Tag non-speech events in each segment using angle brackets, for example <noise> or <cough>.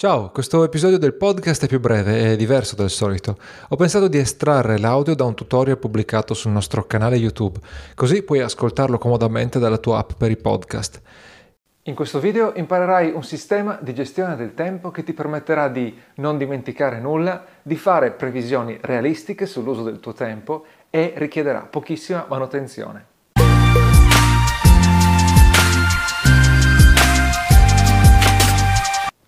Ciao, questo episodio del podcast è più breve e diverso del solito. Ho pensato di estrarre l'audio da un tutorial pubblicato sul nostro canale YouTube, così puoi ascoltarlo comodamente dalla tua app per i podcast. In questo video imparerai un sistema di gestione del tempo che ti permetterà di non dimenticare nulla, di fare previsioni realistiche sull'uso del tuo tempo e richiederà pochissima manutenzione.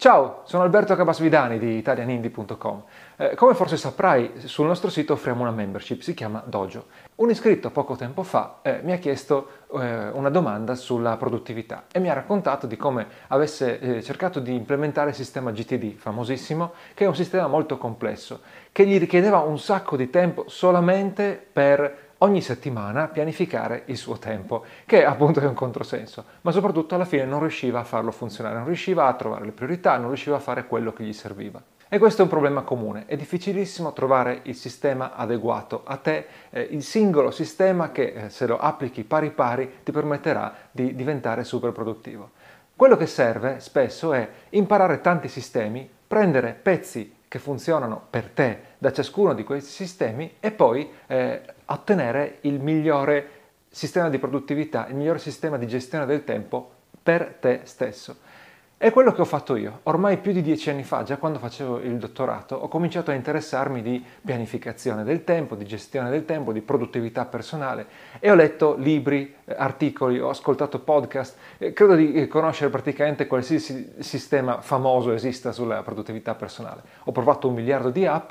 Ciao, sono Alberto Cabasvidani di italianindie.com. Eh, come forse saprai, sul nostro sito offriamo una membership, si chiama Dojo. Un iscritto poco tempo fa eh, mi ha chiesto eh, una domanda sulla produttività e mi ha raccontato di come avesse eh, cercato di implementare il sistema GTD, famosissimo, che è un sistema molto complesso, che gli richiedeva un sacco di tempo solamente per ogni settimana pianificare il suo tempo, che appunto è un controsenso, ma soprattutto alla fine non riusciva a farlo funzionare, non riusciva a trovare le priorità, non riusciva a fare quello che gli serviva. E questo è un problema comune, è difficilissimo trovare il sistema adeguato a te, eh, il singolo sistema che eh, se lo applichi pari pari ti permetterà di diventare super produttivo. Quello che serve spesso è imparare tanti sistemi, prendere pezzi che funzionano per te da ciascuno di questi sistemi e poi eh, ottenere il migliore sistema di produttività, il migliore sistema di gestione del tempo per te stesso. È quello che ho fatto io. Ormai più di dieci anni fa, già quando facevo il dottorato, ho cominciato a interessarmi di pianificazione del tempo, di gestione del tempo, di produttività personale e ho letto libri, eh, articoli, ho ascoltato podcast, credo di eh, conoscere praticamente qualsiasi sistema famoso esista sulla produttività personale. Ho provato un miliardo di app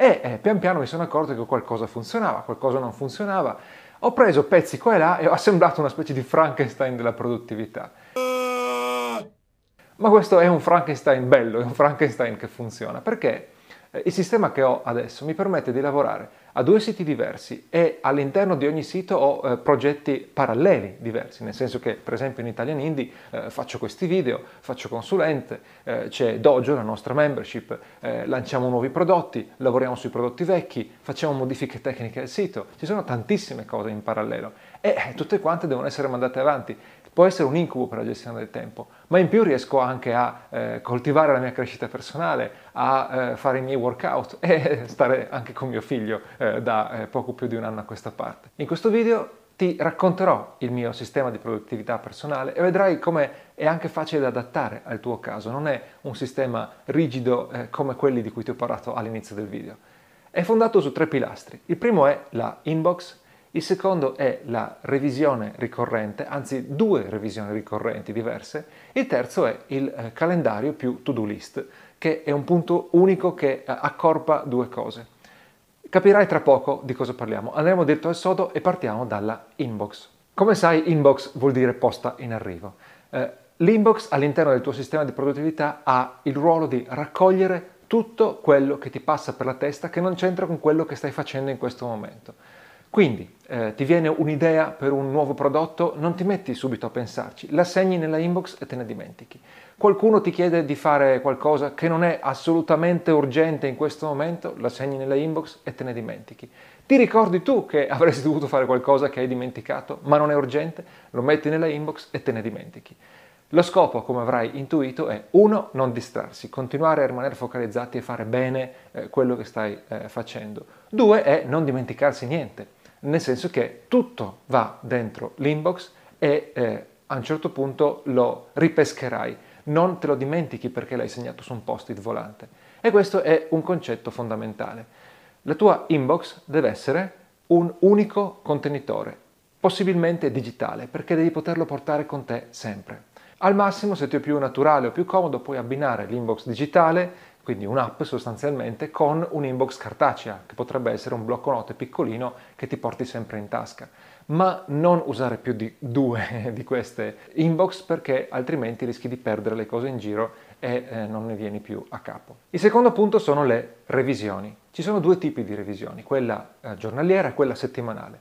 e eh, pian piano mi sono accorto che qualcosa funzionava, qualcosa non funzionava. Ho preso pezzi qua e là e ho assemblato una specie di Frankenstein della produttività. Ma questo è un Frankenstein bello, è un Frankenstein che funziona, perché il sistema che ho adesso mi permette di lavorare a due siti diversi e all'interno di ogni sito ho eh, progetti paralleli diversi, nel senso che per esempio in Italian Indie eh, faccio questi video, faccio consulente, eh, c'è Dojo, la nostra membership, eh, lanciamo nuovi prodotti, lavoriamo sui prodotti vecchi, facciamo modifiche tecniche al sito, ci sono tantissime cose in parallelo e eh, tutte quante devono essere mandate avanti può essere un incubo per la gestione del tempo, ma in più riesco anche a eh, coltivare la mia crescita personale, a eh, fare i miei workout <laughs> e stare anche con mio figlio eh, da eh, poco più di un anno a questa parte. In questo video ti racconterò il mio sistema di produttività personale e vedrai come è anche facile da adattare al tuo caso, non è un sistema rigido eh, come quelli di cui ti ho parlato all'inizio del video. È fondato su tre pilastri. Il primo è la inbox, il secondo è la revisione ricorrente, anzi due revisioni ricorrenti diverse. Il terzo è il eh, calendario più to-do list, che è un punto unico che eh, accorpa due cose. Capirai tra poco di cosa parliamo. Andremo dritto al sodo e partiamo dalla inbox. Come sai, inbox vuol dire posta in arrivo. Eh, l'inbox all'interno del tuo sistema di produttività ha il ruolo di raccogliere tutto quello che ti passa per la testa che non c'entra con quello che stai facendo in questo momento. Quindi eh, ti viene un'idea per un nuovo prodotto, non ti metti subito a pensarci, la segni nella inbox e te ne dimentichi. Qualcuno ti chiede di fare qualcosa che non è assolutamente urgente in questo momento, la segni nella inbox e te ne dimentichi. Ti ricordi tu che <laughs> avresti dovuto fare qualcosa che hai dimenticato, ma non è urgente, lo metti nella inbox e te ne dimentichi. Lo scopo, come avrai intuito, è uno, non distrarsi, continuare a rimanere focalizzati e fare bene eh, quello che stai eh, facendo. Due, è non dimenticarsi niente nel senso che tutto va dentro l'inbox e eh, a un certo punto lo ripescherai, non te lo dimentichi perché l'hai segnato su un post-it volante. E questo è un concetto fondamentale. La tua inbox deve essere un unico contenitore, possibilmente digitale, perché devi poterlo portare con te sempre. Al massimo, se ti è più naturale o più comodo, puoi abbinare l'inbox digitale quindi un'app sostanzialmente con un'inbox cartacea, che potrebbe essere un blocco note piccolino che ti porti sempre in tasca. Ma non usare più di due <laughs> di queste inbox perché altrimenti rischi di perdere le cose in giro e eh, non ne vieni più a capo. Il secondo punto sono le revisioni. Ci sono due tipi di revisioni, quella eh, giornaliera e quella settimanale.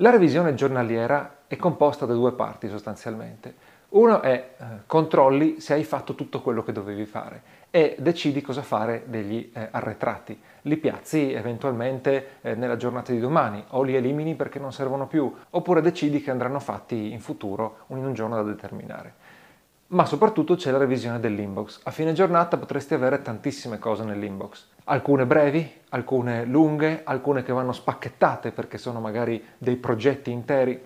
La revisione giornaliera è composta da due parti sostanzialmente. Uno è eh, controlli se hai fatto tutto quello che dovevi fare e decidi cosa fare degli eh, arretrati. Li piazzi eventualmente eh, nella giornata di domani o li elimini perché non servono più, oppure decidi che andranno fatti in futuro in un giorno da determinare. ma soprattutto c'è la revisione dell'inbox. A fine giornata potresti avere tantissime cose nell'inbox, alcune brevi, alcune lunghe, alcune che vanno spacchettate perché sono magari dei progetti interi.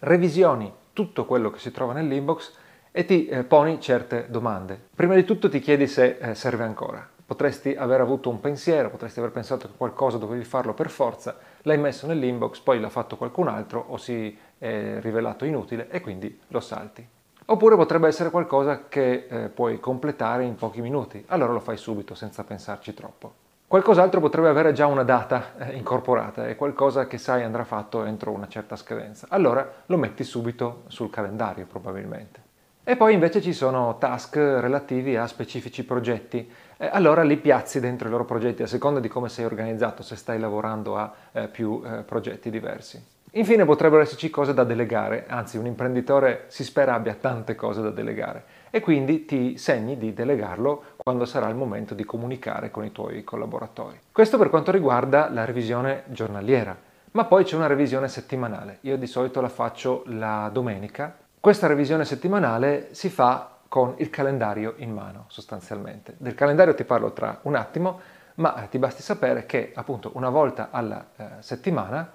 Revisioni tutto quello che si trova nell'inbox e ti eh, poni certe domande. Prima di tutto ti chiedi se eh, serve ancora. Potresti aver avuto un pensiero, potresti aver pensato che qualcosa dovevi farlo per forza, l'hai messo nell'inbox, poi l'ha fatto qualcun altro o si è rivelato inutile e quindi lo salti. Oppure potrebbe essere qualcosa che eh, puoi completare in pochi minuti, allora lo fai subito senza pensarci troppo. Qualcos'altro potrebbe avere già una data eh, incorporata, è qualcosa che sai andrà fatto entro una certa scadenza, allora lo metti subito sul calendario probabilmente. E poi invece ci sono task relativi a specifici progetti, eh, allora li piazzi dentro i loro progetti a seconda di come sei organizzato, se stai lavorando a eh, più eh, progetti diversi. Infine potrebbero esserci cose da delegare, anzi un imprenditore si spera abbia tante cose da delegare e quindi ti segni di delegarlo quando sarà il momento di comunicare con i tuoi collaboratori. Questo per quanto riguarda la revisione giornaliera, ma poi c'è una revisione settimanale. Io di solito la faccio la domenica. Questa revisione settimanale si fa con il calendario in mano sostanzialmente. Del calendario ti parlo tra un attimo, ma ti basti sapere che appunto una volta alla eh, settimana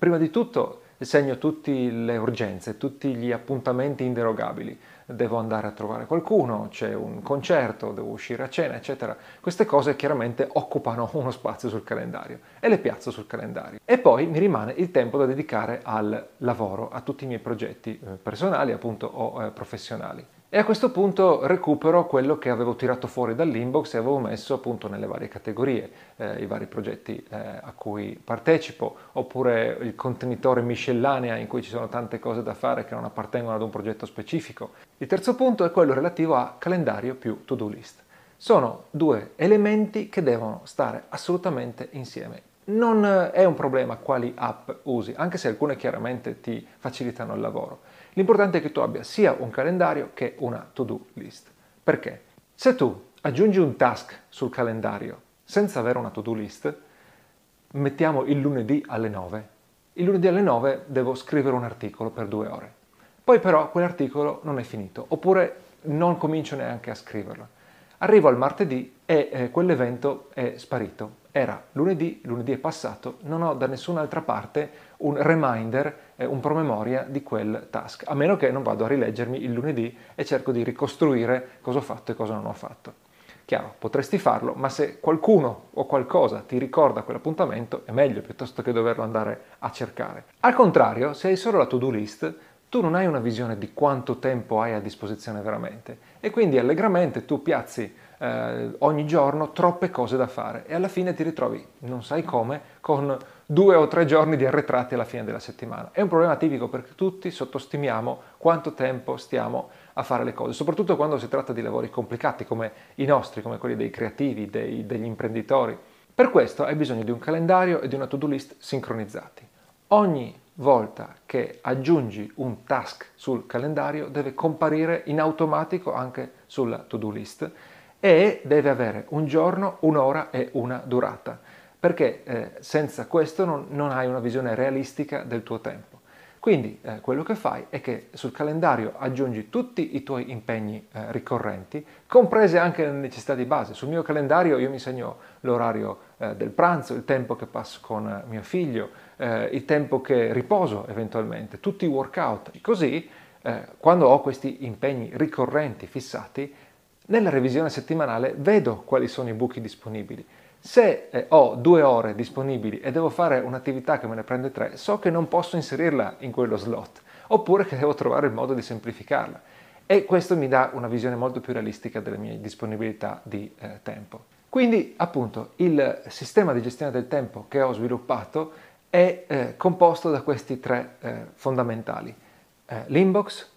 Prima di tutto segno tutte le urgenze, tutti gli appuntamenti inderogabili. Devo andare a trovare qualcuno, c'è un concerto, devo uscire a cena, eccetera. Queste cose chiaramente occupano <laughs> uno spazio sul calendario e le piazzo sul calendario. E poi mi rimane il tempo da dedicare al lavoro, a tutti i miei progetti eh, personali appunto o eh, professionali. E a questo punto recupero quello che avevo tirato fuori dall'inbox e avevo messo appunto nelle varie categorie, eh, i vari progetti eh, a cui partecipo, oppure il contenitore miscellanea in cui ci sono tante cose da fare che non appartengono ad un progetto specifico. Il terzo punto è quello relativo a calendario più to-do list. Sono due elementi che devono stare assolutamente insieme. Non è un problema quali app usi, anche se alcune chiaramente ti facilitano il lavoro L'importante è che tu abbia sia un calendario che una to-do list. Perché? Se tu aggiungi un task sul calendario senza avere una to-do list, mettiamo il lunedì alle 9. Il lunedì alle 9 devo scrivere un articolo per due ore. Poi però quell'articolo non è finito, oppure non comincio neanche a scriverlo. Arrivo al martedì e eh, quell'evento è sparito. Era lunedì, lunedì è passato, non ho da nessun'altra parte un reminder, un promemoria di quel task, a meno che non vado a rileggermi il lunedì e cerco di ricostruire cosa ho fatto e cosa non ho fatto. Chiaro, potresti farlo, ma se qualcuno o qualcosa ti ricorda quell'appuntamento è meglio piuttosto che doverlo andare a cercare. Al contrario, se hai solo la to-do list, tu non hai una visione di quanto tempo hai a disposizione veramente e quindi allegramente tu piazzi eh, ogni giorno troppe cose da fare e alla fine ti ritrovi, non sai come, con due o tre giorni di arretrati alla fine della settimana. È un problema tipico perché tutti sottostimiamo quanto tempo stiamo a fare le cose, soprattutto quando si tratta di lavori complicati come i nostri, come quelli dei creativi, dei, degli imprenditori. Per questo hai bisogno di un calendario e di una to-do list sincronizzati. Ogni volta che aggiungi un task sul calendario deve comparire in automatico anche sulla to-do list e deve avere un giorno, un'ora e una durata, perché eh, senza questo non, non, hai una visione realistica del tuo tempo. Quindi eh, quello che fai è che sul calendario aggiungi tutti i tuoi impegni eh, ricorrenti, comprese anche le necessità di base. Sul mio calendario io mi segno l'orario eh, del pranzo, il tempo che passo con mio figlio, eh, il tempo che riposo eventualmente, tutti i workout. Così, eh, quando ho questi impegni ricorrenti fissati, nella revisione settimanale vedo quali sono i buchi disponibili. Se eh, ho due ore disponibili e devo fare un'attività che me ne prende tre, so che non posso inserirla in quello slot, oppure che devo trovare il modo di semplificarla. E questo mi dà una visione molto più realistica delle mie disponibilità di eh, tempo. Quindi, appunto, il sistema di gestione del tempo che ho sviluppato è eh, composto da questi tre eh, fondamentali. Eh, l'inbox,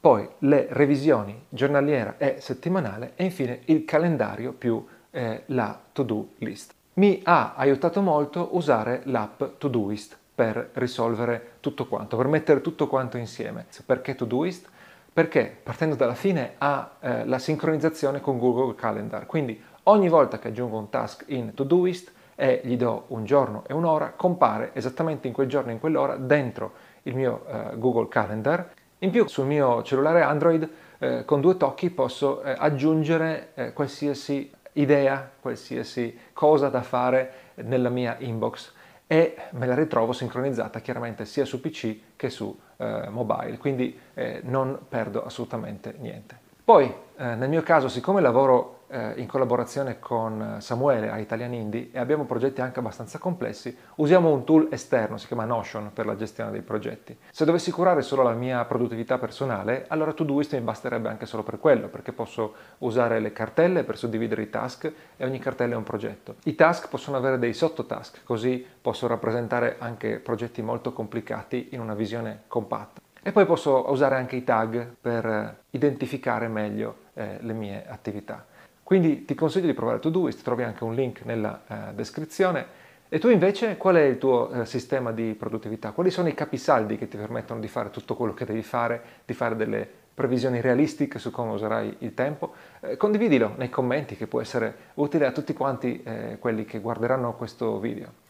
poi le revisioni giornaliera e settimanale e infine il calendario più eh, la to-do list. Mi ha aiutato molto usare l'app Todoist per risolvere tutto quanto, per mettere tutto quanto insieme. Perché Todoist? Perché partendo dalla fine ha eh, la sincronizzazione con Google Calendar, quindi ogni volta che aggiungo un task in Todoist e gli do un giorno e un'ora, compare esattamente in quel giorno e in quell'ora dentro il mio uh, Google Calendar. In più sul mio cellulare Android eh, con due tocchi posso eh, aggiungere eh, qualsiasi idea, qualsiasi cosa da fare nella mia inbox e me la ritrovo sincronizzata chiaramente sia su PC che su eh, mobile, quindi eh, non perdo assolutamente niente. Poi, eh, nel mio caso, siccome lavoro eh, in collaborazione con Samuele a Italian Indie e abbiamo progetti anche abbastanza complessi, usiamo un tool esterno, si chiama Notion, per la gestione dei progetti. Se dovessi curare solo la mia produttività personale, allora Todoist mi basterebbe anche solo per quello, perché posso usare le cartelle per suddividere i task e ogni cartella è un progetto. I task possono avere dei sottotask, così posso rappresentare anche progetti molto complicati in una visione compatta. E poi posso usare anche i tag per identificare meglio eh, le mie attività. Quindi ti consiglio di provare Todoist, trovi anche un link nella eh, descrizione. E tu invece qual è il tuo eh, sistema di produttività? Quali sono i capisaldi che ti permettono di fare tutto quello che devi fare, di fare delle previsioni realistiche su come userai il tempo? Eh, condividilo nei commenti che può essere utile a tutti quanti eh, quelli che guarderanno questo video.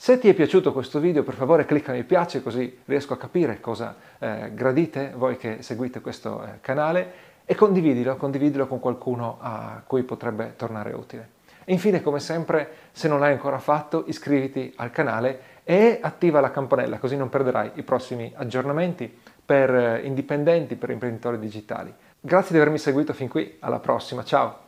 Se ti è piaciuto questo video per favore clicca mi piace così riesco a capire cosa eh, gradite voi che seguite questo eh, canale e condividilo, condividilo con qualcuno a cui potrebbe tornare utile. E infine, come sempre, se non l'hai ancora fatto, iscriviti al canale e attiva la campanella, così non perderai i prossimi aggiornamenti per eh, indipendenti, per imprenditori digitali. Grazie di avermi seguito fin qui, alla prossima, ciao!